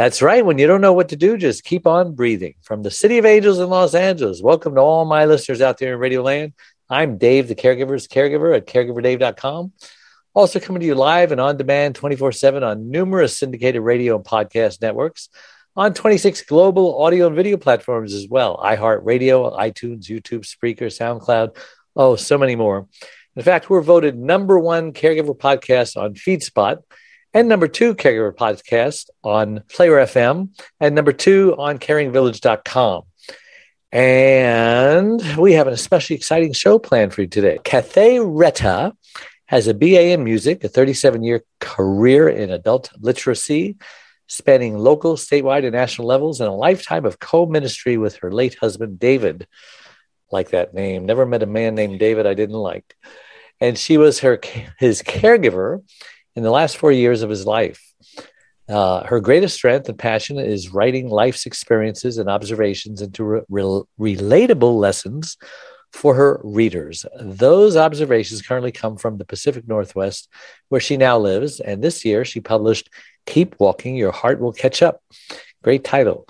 That's right. When you don't know what to do, just keep on breathing. From the City of Angels in Los Angeles, welcome to all my listeners out there in Radio Land. I'm Dave, the caregiver's caregiver at caregiverdave.com. Also coming to you live and on demand 24 7 on numerous syndicated radio and podcast networks, on 26 global audio and video platforms as well iHeartRadio, iTunes, YouTube, Spreaker, SoundCloud. Oh, so many more. In fact, we're voted number one caregiver podcast on FeedSpot and number two caregiver podcast on Player FM, and number two on caringvillage.com. And we have an especially exciting show planned for you today. Cathay Reta has a BA in music, a 37 year career in adult literacy, spanning local, statewide, and national levels, and a lifetime of co ministry with her late husband, David. Like that name. Never met a man named David I didn't like. And she was her his caregiver in the last four years of his life. Uh, her greatest strength and passion is writing life's experiences and observations into re- re- relatable lessons for her readers. Those observations currently come from the Pacific Northwest, where she now lives. And this year she published Keep Walking, Your Heart Will Catch Up. Great title.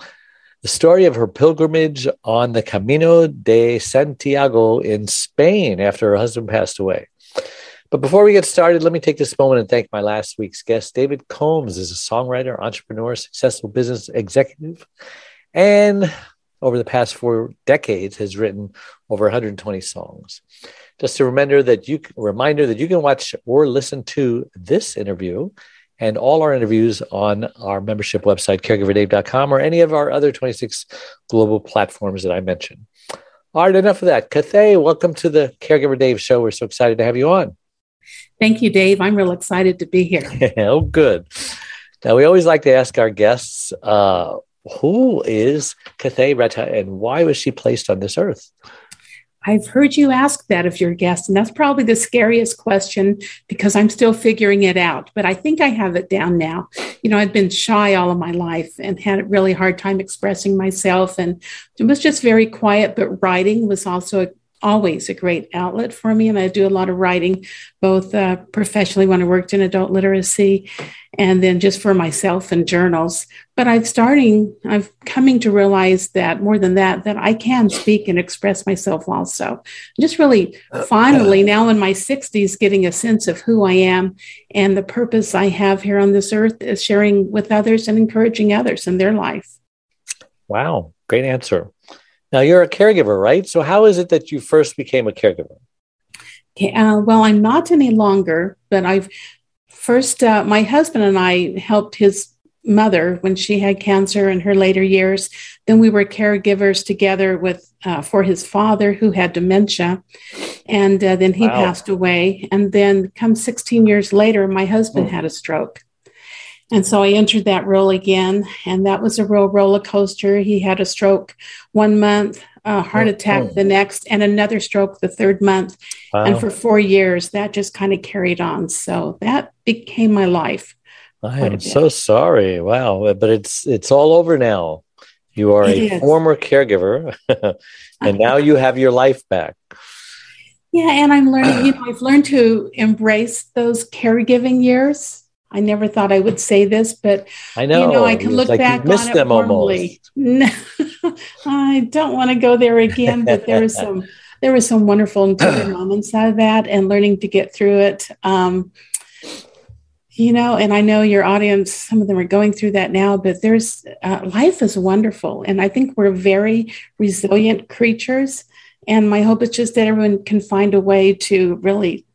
The story of her pilgrimage on the Camino de Santiago in Spain after her husband passed away. But before we get started, let me take this moment and thank my last week's guest. David Combs is a songwriter, entrepreneur, successful business executive, and over the past four decades has written over 120 songs. Just a reminder that you reminder that you can watch or listen to this interview and all our interviews on our membership website, caregiverdave.com, or any of our other 26 global platforms that I mentioned. All right, enough of that. Cathay, welcome to the Caregiver Dave show. We're so excited to have you on. Thank you, Dave. I'm real excited to be here. oh, good. Now, we always like to ask our guests uh, who is Cathay Reta and why was she placed on this earth? I've heard you ask that of your guests, and that's probably the scariest question because I'm still figuring it out. But I think I have it down now. You know, I've been shy all of my life and had a really hard time expressing myself, and it was just very quiet. But writing was also a always a great outlet for me. And I do a lot of writing, both uh, professionally when I worked in adult literacy and then just for myself in journals. But I'm starting, I'm coming to realize that more than that, that I can speak and express myself also. Just really finally now in my 60s, getting a sense of who I am and the purpose I have here on this earth is sharing with others and encouraging others in their life. Wow, great answer. Now you're a caregiver, right? So how is it that you first became a caregiver? Okay, uh, well, I'm not any longer, but I've first, uh, my husband and I helped his mother when she had cancer in her later years. Then we were caregivers together with uh, for his father who had dementia, and uh, then he wow. passed away. And then, come 16 years later, my husband oh. had a stroke. And so I entered that role again, and that was a real roller coaster. He had a stroke one month, a heart oh, attack oh. the next, and another stroke the third month. Wow. And for four years, that just kind of carried on. So that became my life. I am so sorry. Wow, but it's it's all over now. You are it a is. former caregiver, and now you have your life back. Yeah, and I'm learning. You know, I've learned to embrace those caregiving years I never thought I would say this, but I know, you know I can look like back on it warmly. No, I don't want to go there again, but there was some there were some wonderful and tender moments out of that, and learning to get through it. Um, you know, and I know your audience, some of them are going through that now, but there's uh, life is wonderful, and I think we're very resilient creatures. And my hope is just that everyone can find a way to really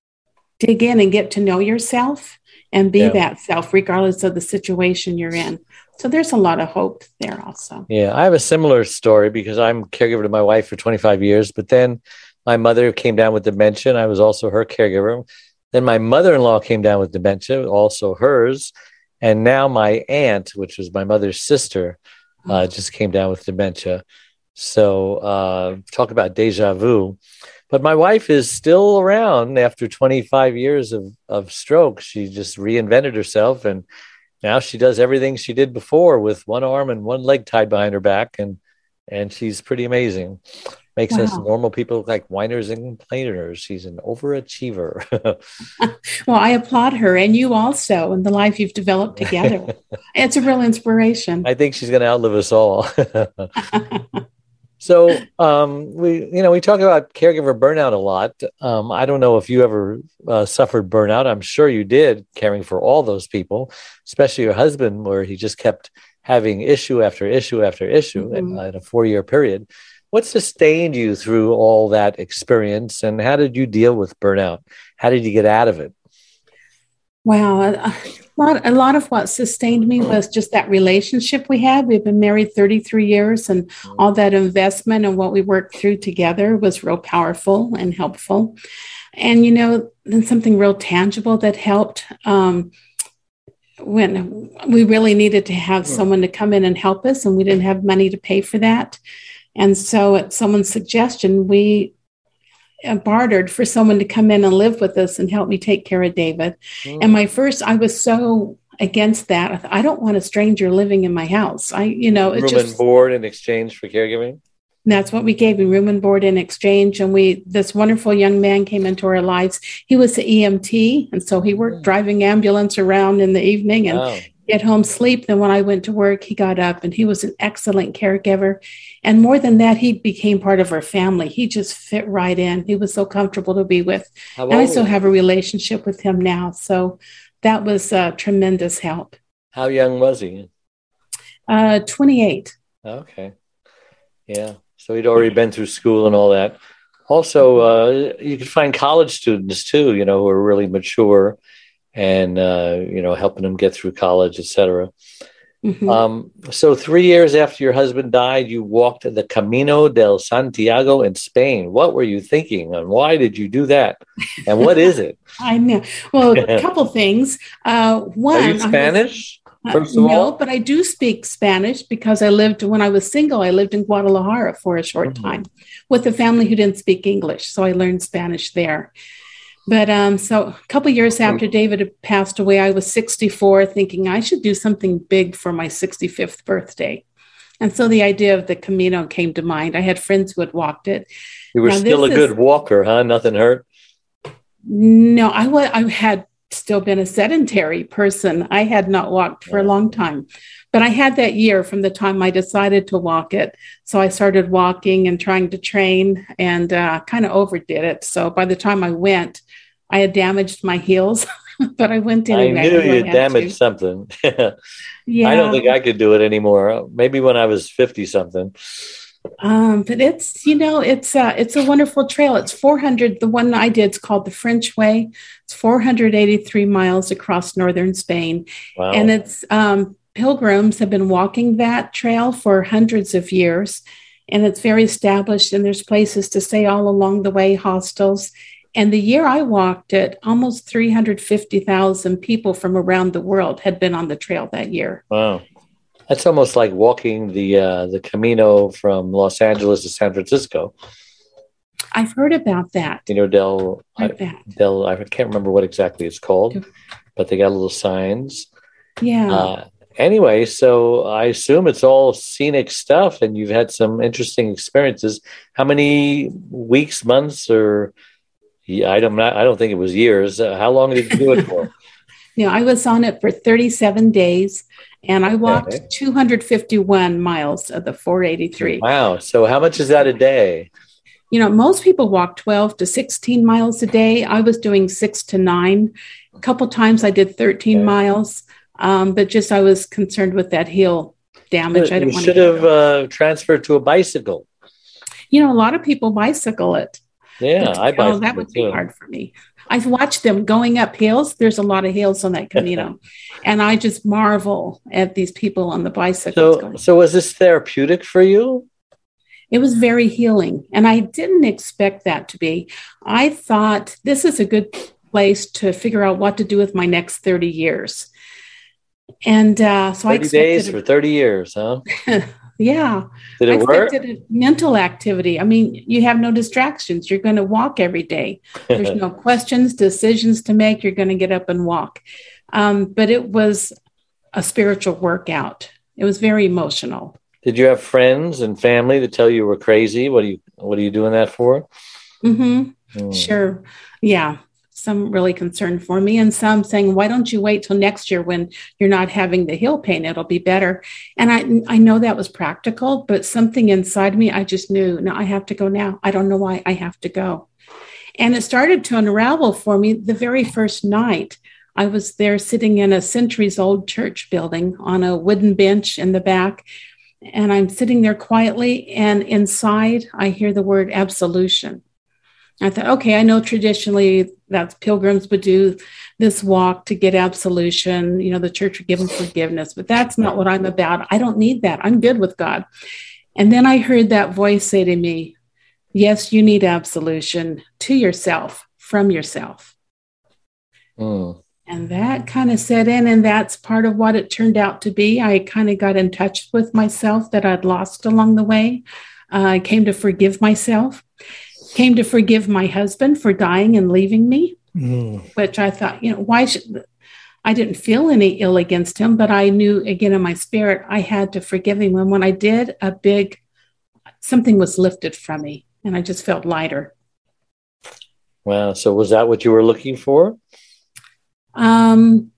dig in and get to know yourself and be yeah. that self regardless of the situation you're in so there's a lot of hope there also yeah i have a similar story because i'm caregiver to my wife for 25 years but then my mother came down with dementia and i was also her caregiver then my mother-in-law came down with dementia also hers And now my aunt, which was my mother's sister, uh, just came down with dementia. So uh, talk about deja vu. But my wife is still around after 25 years of, of stroke. She just reinvented herself and now she does everything she did before with one arm and one leg tied behind her back. And, and she's pretty amazing. Makes wow. us normal people look like whiners and complainers. She's an overachiever. well, I applaud her and you also and the life you've developed together. it's a real inspiration. I think she's going to outlive us all. So um, we, you know, we talk about caregiver burnout a lot. Um, I don't know if you ever uh, suffered burnout. I'm sure you did, caring for all those people, especially your husband, where he just kept having issue after issue after issue mm-hmm. in, in a four year period. What sustained you through all that experience, and how did you deal with burnout? How did you get out of it? Wow, a lot, a lot of what sustained me was just that relationship we had. We've been married 33 years, and all that investment and what we worked through together was real powerful and helpful. And, you know, then something real tangible that helped um, when we really needed to have someone to come in and help us, and we didn't have money to pay for that. And so, at someone's suggestion, we bartered for someone to come in and live with us and help me take care of David. Mm. And my first, I was so against that. I, don't want a stranger living in my house. I, you know, room just, and board in exchange for caregiving. That's what we gave him, room and board in exchange. And we, this wonderful young man came into our lives. He was the EMT, and so he worked mm. driving ambulance around in the evening and wow get home, sleep. Then when I went to work, he got up and he was an excellent caregiver. And more than that, he became part of our family. He just fit right in. He was so comfortable to be with. and I still have a relationship with him now. So that was a tremendous help. How young was he? Uh, 28. Okay. Yeah. So he'd already been through school and all that. Also, uh, you can find college students too, you know, who are really mature and uh, you know helping them get through college, etc. Mm-hmm. Um, so three years after your husband died, you walked the Camino del Santiago in Spain. What were you thinking, and why did you do that? And what is it? I know. Well, a couple things. Uh, one, Spanish? Uh, first of no, all? but I do speak Spanish because I lived when I was single. I lived in Guadalajara for a short mm-hmm. time with a family who didn't speak English, so I learned Spanish there. But um, so a couple years after David had passed away, I was 64, thinking I should do something big for my 65th birthday. And so the idea of the Camino came to mind. I had friends who had walked it. You were now, still a good walker, huh? Nothing hurt. No, I was. I had still been a sedentary person. I had not walked for a long time. But I had that year from the time I decided to walk it. So I started walking and trying to train and uh, kind of overdid it. So by the time I went, I had damaged my heels, but I went anyway. I knew you damaged to. something. yeah. I don't think I could do it anymore. Maybe when I was 50 something. Um, but it's you know it's uh, it's a wonderful trail. It's 400. The one I did is called the French Way. It's 483 miles across northern Spain, wow. and it's um, pilgrims have been walking that trail for hundreds of years and it's very established and there's places to stay all along the way hostels and the year i walked it almost 350000 people from around the world had been on the trail that year wow that's almost like walking the uh, the camino from los angeles to san francisco i've heard about that you know del I, del i can't remember what exactly it's called but they got little signs yeah uh, anyway, so I assume it's all scenic stuff, and you've had some interesting experiences. How many weeks, months, or I don't I don't think it was years. Uh, how long did you do it for? yeah, I was on it for 37 days, and I walked okay. 251 miles of the 483. Wow! So how much is that a day? You know, most people walk 12 to 16 miles a day. I was doing six to nine. A couple times I did 13 okay. miles. Um, but just I was concerned with that heel damage. I didn't you should have uh, transferred to a bicycle. You know, a lot of people bicycle it. Yeah, I bicycle. Oh, that would too. be hard for me. I've watched them going up hills. There's a lot of hills on that Camino, and I just marvel at these people on the bicycles. So, so was this therapeutic for you? It was very healing, and I didn't expect that to be. I thought this is a good place to figure out what to do with my next 30 years And uh, so I 30 days expected for 30 years, huh? yeah. Did I work? a mental activity. I mean, you have no distractions. You're going to walk every day. There's no questions, decisions to make. You're going to get up and walk. Um, but it was a spiritual workout. It was very emotional. Did you have friends and family that tell you were crazy? What are you What are you doing that for? hmm Hmm. Sure. Yeah. Some really concerned for me, and some saying, "Why don't you wait till next year when you're not having the heel pain? It'll be better." And I, I know that was practical, but something inside me, I just knew, no, I have to go now. I don't know why I have to go. And it started to unravel for me the very first night. I was there sitting in a centuries old church building on a wooden bench in the back. And I'm sitting there quietly, and inside I hear the word absolution. I thought, okay, I know traditionally that pilgrims would do this walk to get absolution. You know, the church would give them forgiveness, but that's not what I'm about. I don't need that. I'm good with God. And then I heard that voice say to me, Yes, you need absolution to yourself, from yourself. Hmm. And that kind of set in, and that's part of what it turned out to be. I kind of got in touch with myself that I'd lost along the way. Uh, I came to forgive myself, came to forgive my husband for dying and leaving me, Hmm. which I thought, you know, why should I didn't feel any ill against him, but I knew again in my spirit I had to forgive him. And when I did, a big something was lifted from me, and I just felt lighter. Wow. So was that what you were looking for? Um,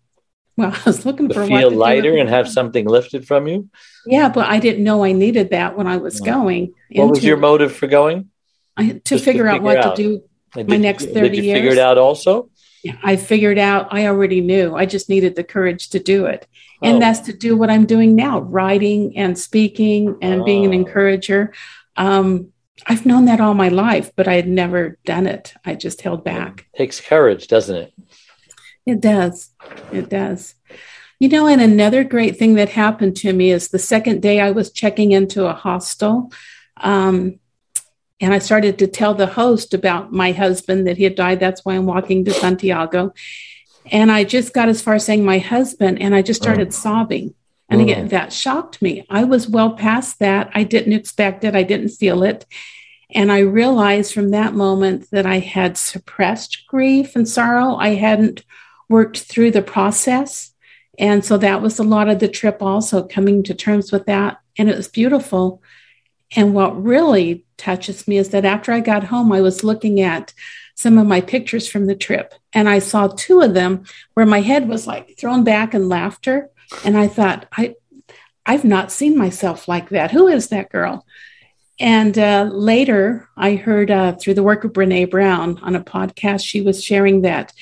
well, I was looking To for what feel to lighter and have something lifted from you? Yeah, but I didn't know I needed that when I was Mm. going. What was your motive for going? I, to Just to figure out figure what out. to do. And My did- next Did 30 you figure years. it out also? Yeah, I figured out. I already knew. I just needed the courage to do it, and Oh. that's to do what I'm doing now: writing and speaking and being an Oh. encourager. Um, I've known that all my life, but I had never done it. I just held back. Takes courage, doesn't it? It does. It does. You know, and another great thing that happened to me is the second day I was checking into a hostel. Um, and I started to tell the host about my husband that he had died. That's why I'm walking to Santiago. And I just got as far as saying my husband, and I just started sobbing. And again, Mm. that shocked me. I was well past that. I didn't expect it, I didn't feel it. And I realized from that moment that I had suppressed grief and sorrow. I hadn't worked through the process. And so that was a lot of the trip, also coming to terms with that. And it was beautiful. And what really touches me is that after I got home, I was looking at some of my pictures from the trip. And I saw two of them where my head was like thrown back in laughter. And I thought, I, I've not seen myself like that. Who is that girl? And uh, later, I heard uh, through the work of Brene Brown on a podcast, she was sharing that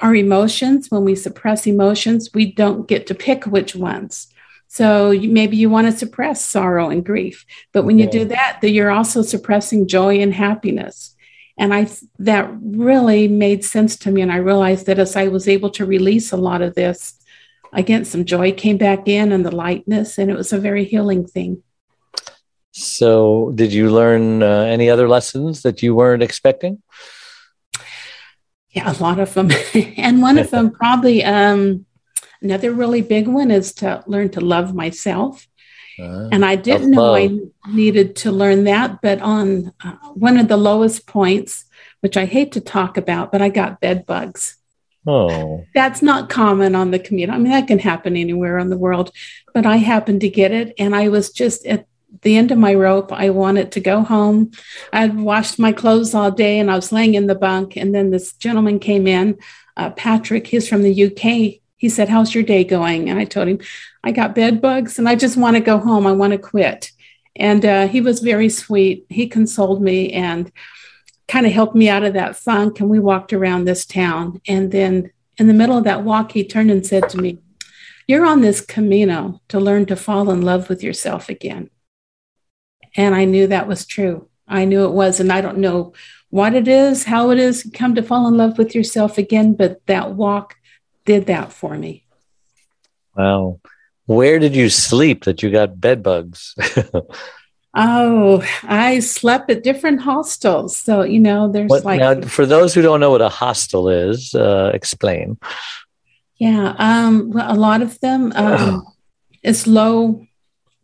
our emotions, when we suppress emotions, we don't get to pick which ones. So you, maybe you want to suppress sorrow and grief, but when you do that, then you're also suppressing joy and happiness. And I that really made sense to me, and I realized that as I was able to release a lot of this, again, some joy came back in and the lightness, and it was a very healing thing. So, did you learn uh, any other lessons that you weren't expecting? Yeah, a lot of them. and one of them, probably um, another really big one, is to learn to love myself. Uh, And I didn't know I needed to learn that. But on uh, one of the lowest points, which I hate to talk about, but I got bed bugs. oh, That's not common on the commute. I mean, that can happen anywhere in the world, but I happened to get it. And I was just at the end of my rope. I wanted to go home. I'd washed my clothes all day and I was laying in the bunk. And then this gentleman came in, uh, Patrick, he's from the UK. He said, How's your day going? And I told him, I got bed bugs and I just want to go home. I want to quit. And uh, he was very sweet. He consoled me and kind of helped me out of that funk. And we walked around this town. And then in the middle of that walk, he turned and said to me, You're on this Camino to learn to fall in love with yourself again. And I knew that was true. I knew it was. And I don't know what it is, how it is, come to fall in love with yourself again. But that walk did that for me. wow. Where did you sleep that you got bed bugs? Oh, I slept at different hostels. So, you know, there's what, like, now, for those who don't know what a hostel is, uh, explain. Yeah, um, well, a lot of them um, it's low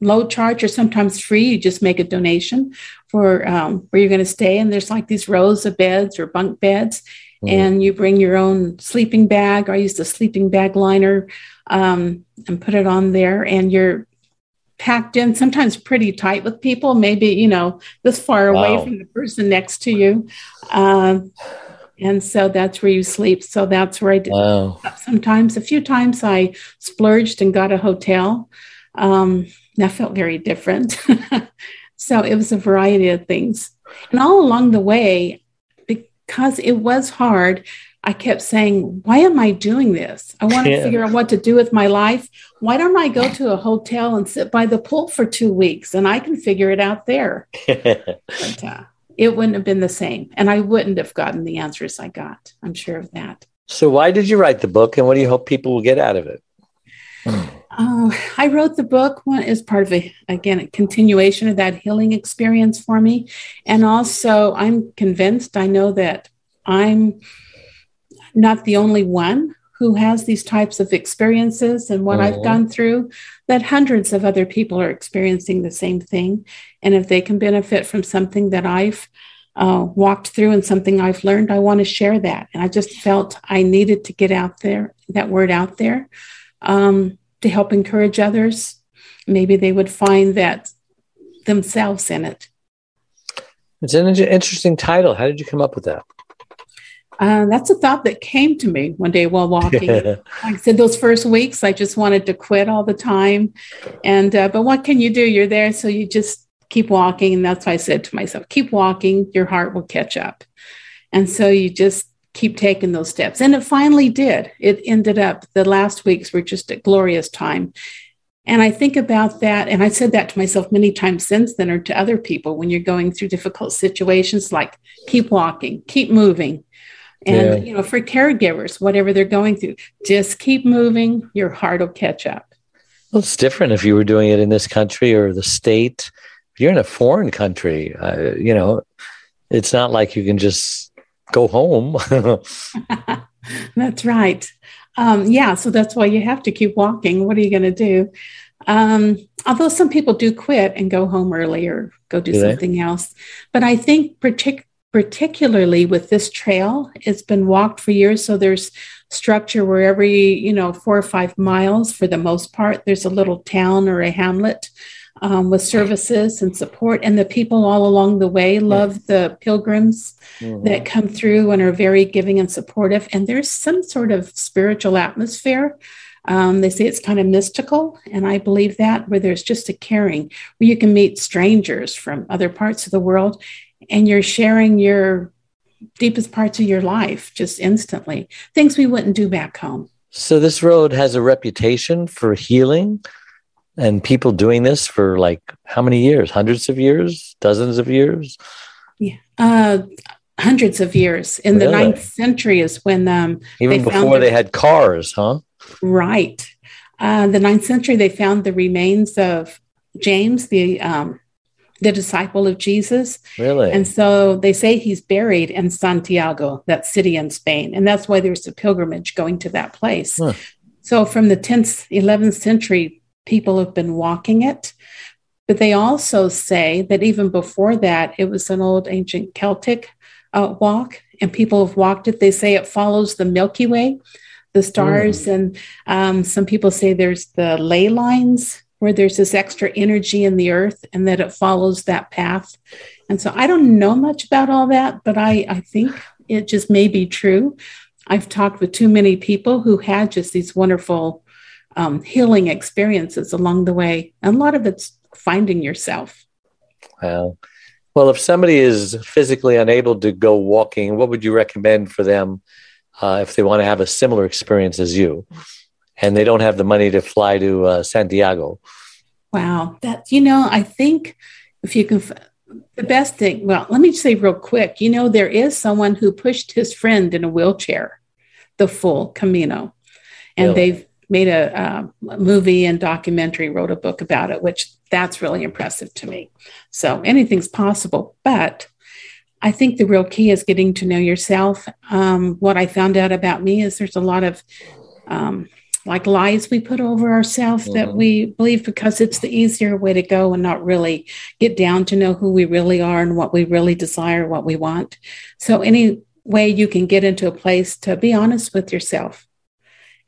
low charge or sometimes free. You just make a donation for um, where you're going to stay, and there's like these rows of beds or bunk beds, mm. and you bring your own sleeping bag. I used a sleeping bag liner um, and put it on there, and you're packed in sometimes pretty tight with people maybe you know this far wow. away from the person next to you um, and so that's where you sleep. So that's where I did. Wow. Sometimes, a few times, I splurged and got a hotel. Um, that felt very different. so it was a variety of things, and all along the way, because it was hard. I kept saying, Why am I doing this? I want to yeah. figure out what to do with my life. Why don't I go to a hotel and sit by the pool for two weeks and I can figure it out there? but, uh, it wouldn't have been the same. And I wouldn't have gotten the answers I got. I'm sure of that. So, why did you write the book and what do you hope people will get out of it? Uh, I wrote the book as part of a, again, a continuation of that healing experience for me. And also, I'm convinced, I know that I'm not the only one who has these types of experiences and what I've gone through, that hundreds of other people are experiencing the same thing. And if they can benefit from something that I've uh, walked through and something I've learned, I want to share that. And I just felt I needed to get out there, that word out there, um, to help encourage others. Maybe they would find that themselves in it. It's an interesting title. How did you come up with that? Uh, that's a thought that came to me one day while walking. like I said, those first weeks, I just wanted to quit all the time. And, uh, but what can you do? You're there. So you just keep walking. And that's why I said to myself, keep walking, your heart will catch up. And so you just keep taking those steps. And it finally did. It ended up, the last weeks were just a glorious time. And I think about that, and I said that to myself many times since then, or to other people when you're going through difficult situations like keep walking, keep moving, and, yeah. you know, for caregivers, whatever they're going through, just keep moving. Your heart will catch up. Well, it's different if you were doing it in this country or the state. If you're in a foreign country, uh, you know, it's not like you can just go home. that's right. Um, yeah, so that's why you have to keep walking. What are you going to do? Um, although some people do quit and go home early or go do, do something they? else, but I think partic- particularly with this trail it's been walked for years so there's structure where every you know four or five miles for the most part there's a little town or a hamlet um, with services and support. And the people all along the way love the pilgrims mm-hmm. that come through and are very giving and supportive. And there's some sort of spiritual atmosphere. Um, they say it's kind of mystical, and I believe that, where there's just a caring, where you can meet strangers from other parts of the world and you're sharing your deepest parts of your life just instantly, things we wouldn't do back home. So, this road has a reputation for healing and people doing this for like how many years? Hundreds of years? Dozens of years? Yeah. Uh, hundreds of years. In really? the ninth century is when um, even they before they had cars, huh? Right. Uh, the ninth century, they found the remains of James, the um, the disciple of Jesus. Really? And so they say he's buried in Santiago, that city in Spain. And that's why there's a pilgrimage going to that place. Huh. So from the 10th, 11th century, people have been walking it. But they also say that even before that, it was an old ancient Celtic uh, walk, and people have walked it. They say it follows the Milky Way, the stars. Mm. And um, some people say there's the ley lines where there's this extra energy in the earth and that it follows that path. And so I don't know much about all that, but I, I think it just may be true. I've talked with too many people who had just these wonderful um, healing experiences along the way. And a lot of it's finding yourself. Wow. Well, if somebody is physically unable to go walking, what would you recommend for them uh, if they want to have a similar experience as you? and they don't have the money to fly to uh, Santiago. Wow, that you know, I think if you can, the best thing. Well, let me say real quick. You know, there is someone who pushed his friend in a wheelchair, the full Camino, and really? they've made a, uh, movie and documentary, wrote a book about it, which that's really impressive to me. So anything's possible, but I think the real key is getting to know yourself. Um, what I found out about me is there's a lot of um, like lies we put over ourselves that Mhm. we believe because it's the easier way to go and not really get down to know who we really are and what we really desire, what we want. So, any way you can get into a place to be honest with yourself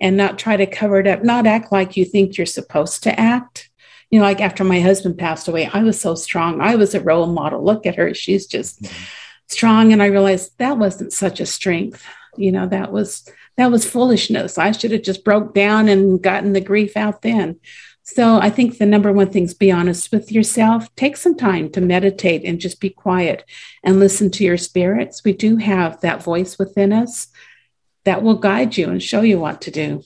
and not try to cover it up, not act like you think you're supposed to act. You know, like after my husband passed away, I was so strong. I was a role model. Look at her. She's just strong. And I realized that wasn't such a strength. You know, that was that was foolishness. I should have just broke down and gotten the grief out then. So I think the number one thing is be honest with yourself. Take some time to meditate and just be quiet and listen to your spirits. We do have that voice within us that will guide you and show you what to do.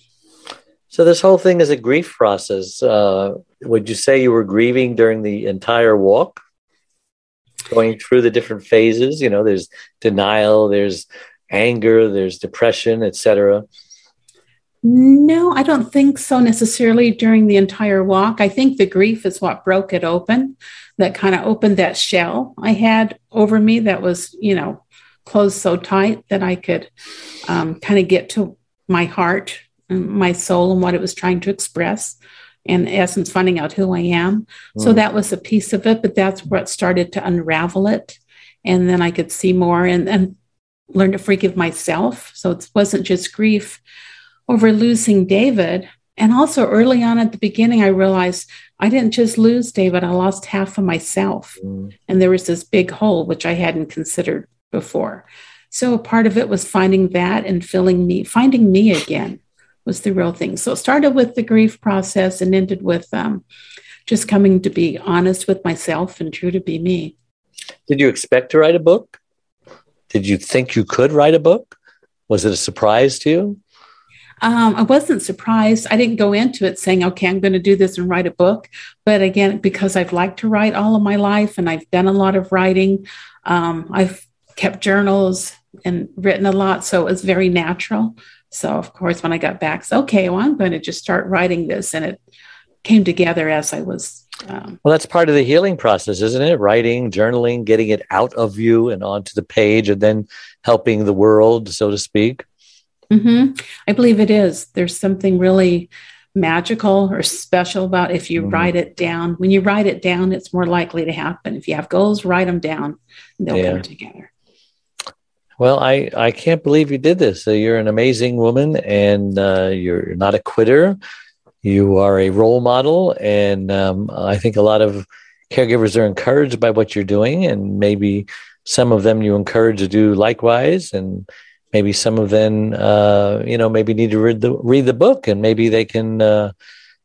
So this whole thing is a grief process. Uh, would you say you were grieving during the entire walk, going through the different phases? You know, there's denial, there's anger, there's depression, etc. No, I don't think so necessarily during the entire walk. I think the grief is what broke it open, that kind of opened that shell I had over me that was, you know, closed so tight that I could um, kind of get to my heart and my soul and what it was trying to express. And In essence, finding out who I am. So Mm. that was a piece of it, but that's what started to unravel it. And then I could see more and, and learn to forgive myself. So it wasn't just grief over losing David. And also early on at the beginning, I realized I didn't just lose David, I lost half of myself. Mm. And there was this big hole, which I hadn't considered before. So part of it was finding that and filling me, finding me again was the real thing. So it started with the grief process and ended with um, just coming to be honest with myself and true to be me. Did you expect to write a book? Did you think you could write a book? Was it a surprise to you? Um, I wasn't surprised. I didn't go into it saying, okay, I'm going to do this and write a book. But again, because I've liked to write all of my life and I've done a lot of writing, um, I've kept journals and written a lot. So it was very natural. So, of course, when I got back, it's okay, well, I'm going to just start writing this. And it came together as I was. Um, Well, that's part of the healing process, isn't it? Writing, journaling, getting it out of you and onto the page, and then helping the world, so to speak. mhm. I believe it is. There's something really magical or special about if you Mhm. write it down. When you write it down, it's more likely to happen. If you have goals, write them down, and they'll Yeah. come together. Well, I, I can't believe you did this. You're an amazing woman and uh, you're not a quitter. You are a role model. And um, I think a lot of caregivers are encouraged by what you're doing. And maybe some of them you encourage to do likewise. And maybe some of them, uh, you know, maybe need to read the, read the book and maybe they can uh,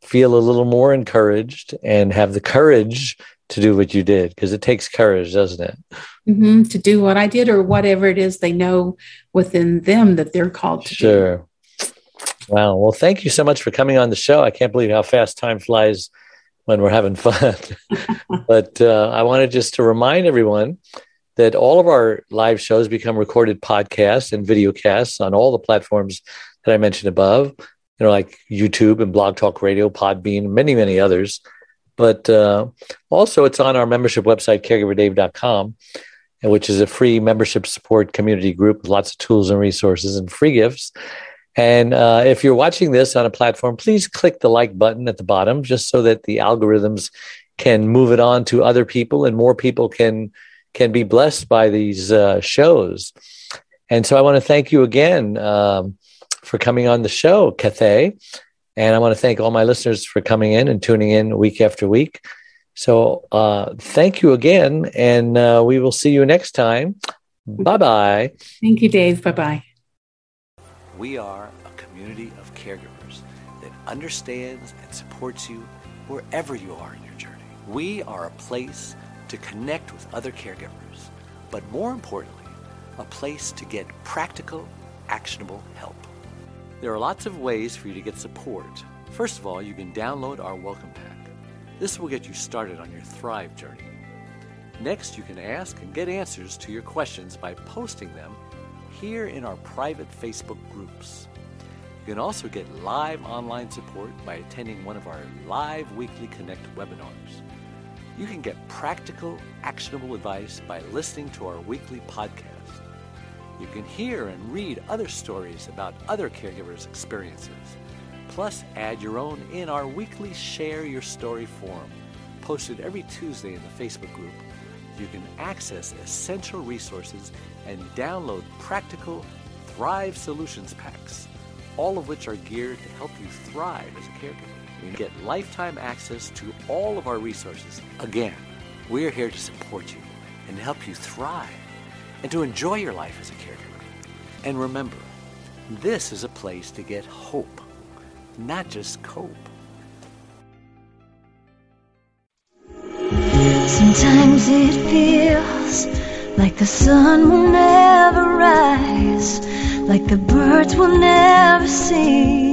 feel a little more encouraged and have the courage to do what you did because it takes courage, doesn't it? hmm To do what I did or whatever it is they know within them that they're called to do. Sure. Wow. Well, thank you so much for coming on the show. I can't believe how fast time flies when we're having fun. but uh, I wanted just to remind everyone that all of our live shows become recorded podcasts and video casts on all the platforms that I mentioned above, you know, like YouTube and Blog Talk Radio, Podbean, many, many others. But uh, also, it's on our membership website, caregiverdave.com, which is a free membership support community group with lots of tools and resources and free gifts. And uh, if you're watching this on a platform, please click the like button at the bottom just so that the algorithms can move it on to other people and more people can can be blessed by these uh, shows. And so I want to thank you again um, for coming on the show, Cathay. And I want to thank all my listeners for coming in and tuning in week after week. So uh, thank you again, and uh, we will see you next time. Bye bye. Thank you, Dave. Bye bye. We are a community of caregivers that understands and supports you wherever you are in your journey. We are a place to connect with other caregivers, but more importantly, a place to get practical, actionable help. There are lots of ways for you to get support. First of all, you can download our welcome pack. This will get you started on your Thrive journey. Next, you can ask and get answers to your questions by posting them here in our private Facebook groups. You can also get live online support by attending one of our live weekly Connect webinars. You can get practical, actionable advice by listening to our weekly podcast. You can hear and read other stories about other caregivers' experiences. Plus, add your own in our weekly Share Your Story forum, posted every Tuesday in the Facebook group. You can access essential resources and download practical Thrive Solutions packs, all of which are geared to help you thrive as a caregiver. You get lifetime access to all of our resources. Again, we're here to support you and help you thrive and to enjoy your life as a caregiver. And remember, this is a place to get hope, not just cope. Sometimes it feels like the sun will never rise, like the birds will never sing.